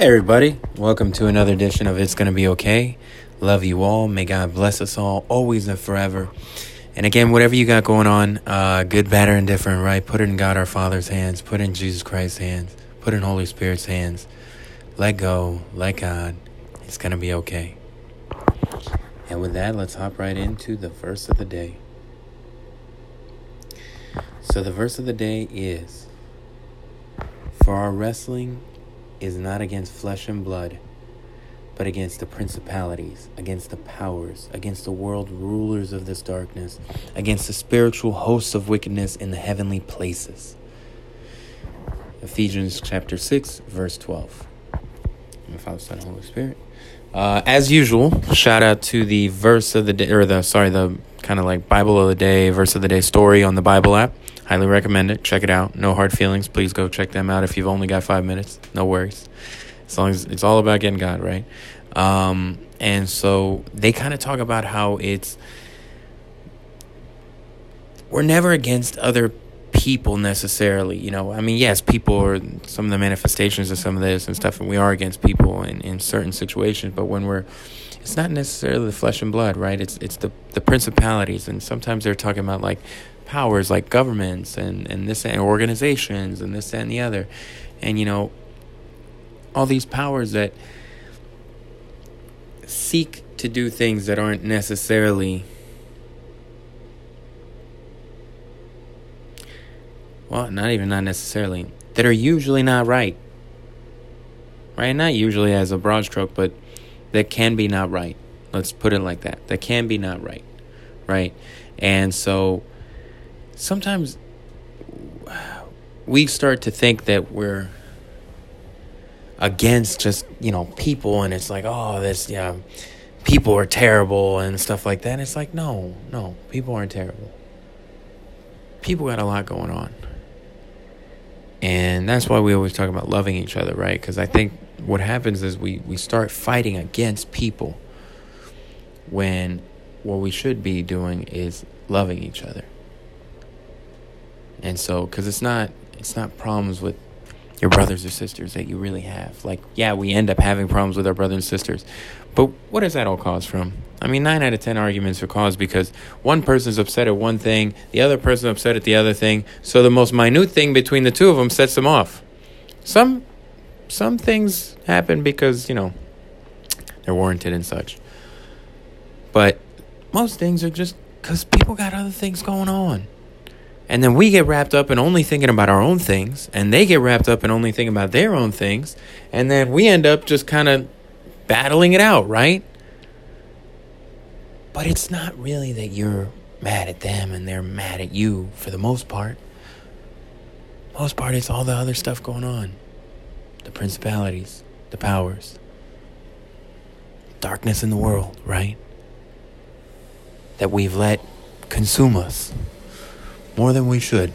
Hey, everybody. Welcome to another edition of It's Gonna Be Okay. Love you all. May God bless us all, always and forever. And again, whatever you got going on, uh, good, bad, or indifferent, right? Put it in God our Father's hands. Put it in Jesus Christ's hands. Put it in Holy Spirit's hands. Let go. Let God. It's gonna be okay. And with that, let's hop right into the verse of the day. So the verse of the day is For our wrestling is not against flesh and blood, but against the principalities, against the powers, against the world rulers of this darkness, against the spiritual hosts of wickedness in the heavenly places. Ephesians chapter 6, verse 12. In the Father, Son, and Holy Spirit. Uh, as usual, shout out to the verse of the day, or the, sorry, the kind of like Bible of the day, verse of the day story on the Bible app. Highly recommend it. Check it out. No hard feelings. Please go check them out if you've only got five minutes. No worries. As long as it's all about getting God, right? Um, and so they kind of talk about how it's, we're never against other people necessarily. You know, I mean, yes, people are some of the manifestations of some of this and stuff, and we are against people in, in certain situations, but when we're, it's not necessarily the flesh and blood, right? It's it's the the principalities, and sometimes they're talking about like powers like governments and, and this and organizations and this and the other. And you know, all these powers that seek to do things that aren't necessarily well, not even not necessarily, that are usually not right. Right? Not usually as a broad stroke, but that can be not right. Let's put it like that. That can be not right. Right? And so sometimes we start to think that we're against just you know people and it's like oh this yeah people are terrible and stuff like that and it's like no no people aren't terrible people got a lot going on and that's why we always talk about loving each other right because i think what happens is we we start fighting against people when what we should be doing is loving each other and so, because it's not, it's not problems with your brothers or sisters that you really have. Like, yeah, we end up having problems with our brothers and sisters. But what does that all cause from? I mean, nine out of ten arguments are caused because one person's upset at one thing, the other person upset at the other thing. So the most minute thing between the two of them sets them off. Some, some things happen because you know they're warranted and such. But most things are just because people got other things going on. And then we get wrapped up in only thinking about our own things, and they get wrapped up in only thinking about their own things, and then we end up just kind of battling it out, right? But it's not really that you're mad at them and they're mad at you for the most part. Most part, it's all the other stuff going on the principalities, the powers, darkness in the world, right? That we've let consume us more than we should.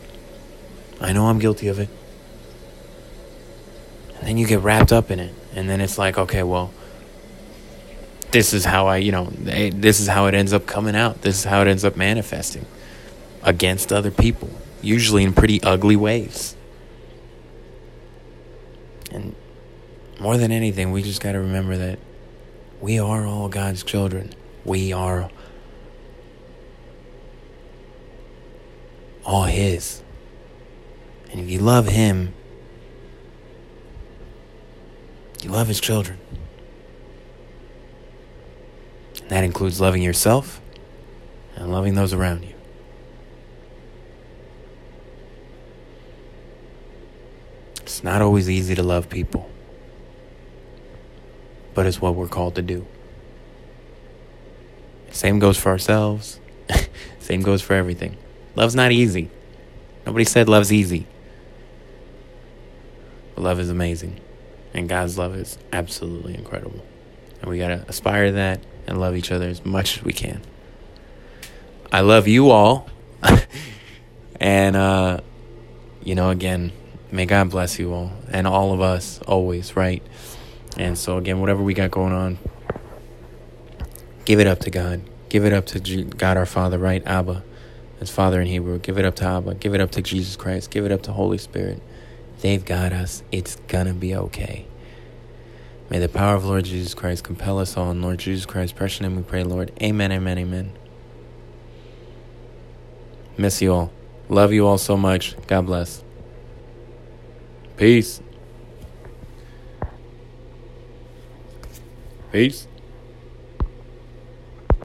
I know I'm guilty of it. And then you get wrapped up in it. And then it's like, okay, well, this is how I, you know, eh, this is how it ends up coming out. This is how it ends up manifesting against other people, usually in pretty ugly ways. And more than anything, we just got to remember that we are all God's children. We are all His. And if you love Him, you love His children. And that includes loving yourself and loving those around you. It's not always easy to love people, but it's what we're called to do. Same goes for ourselves, same goes for everything. Love's not easy. Nobody said love's easy. But love is amazing. And God's love is absolutely incredible. And we got to aspire to that and love each other as much as we can. I love you all. and, uh, you know, again, may God bless you all and all of us always, right? And so, again, whatever we got going on, give it up to God. Give it up to God our Father, right? Abba. As Father in Hebrew, give it up to Abba, give it up to Jesus Christ, give it up to Holy Spirit. They've got us. It's gonna be okay. May the power of Lord Jesus Christ compel us all. In Lord Jesus Christ, precious name we pray, Lord. Amen, amen, amen. Miss you all. Love you all so much. God bless. Peace. Peace.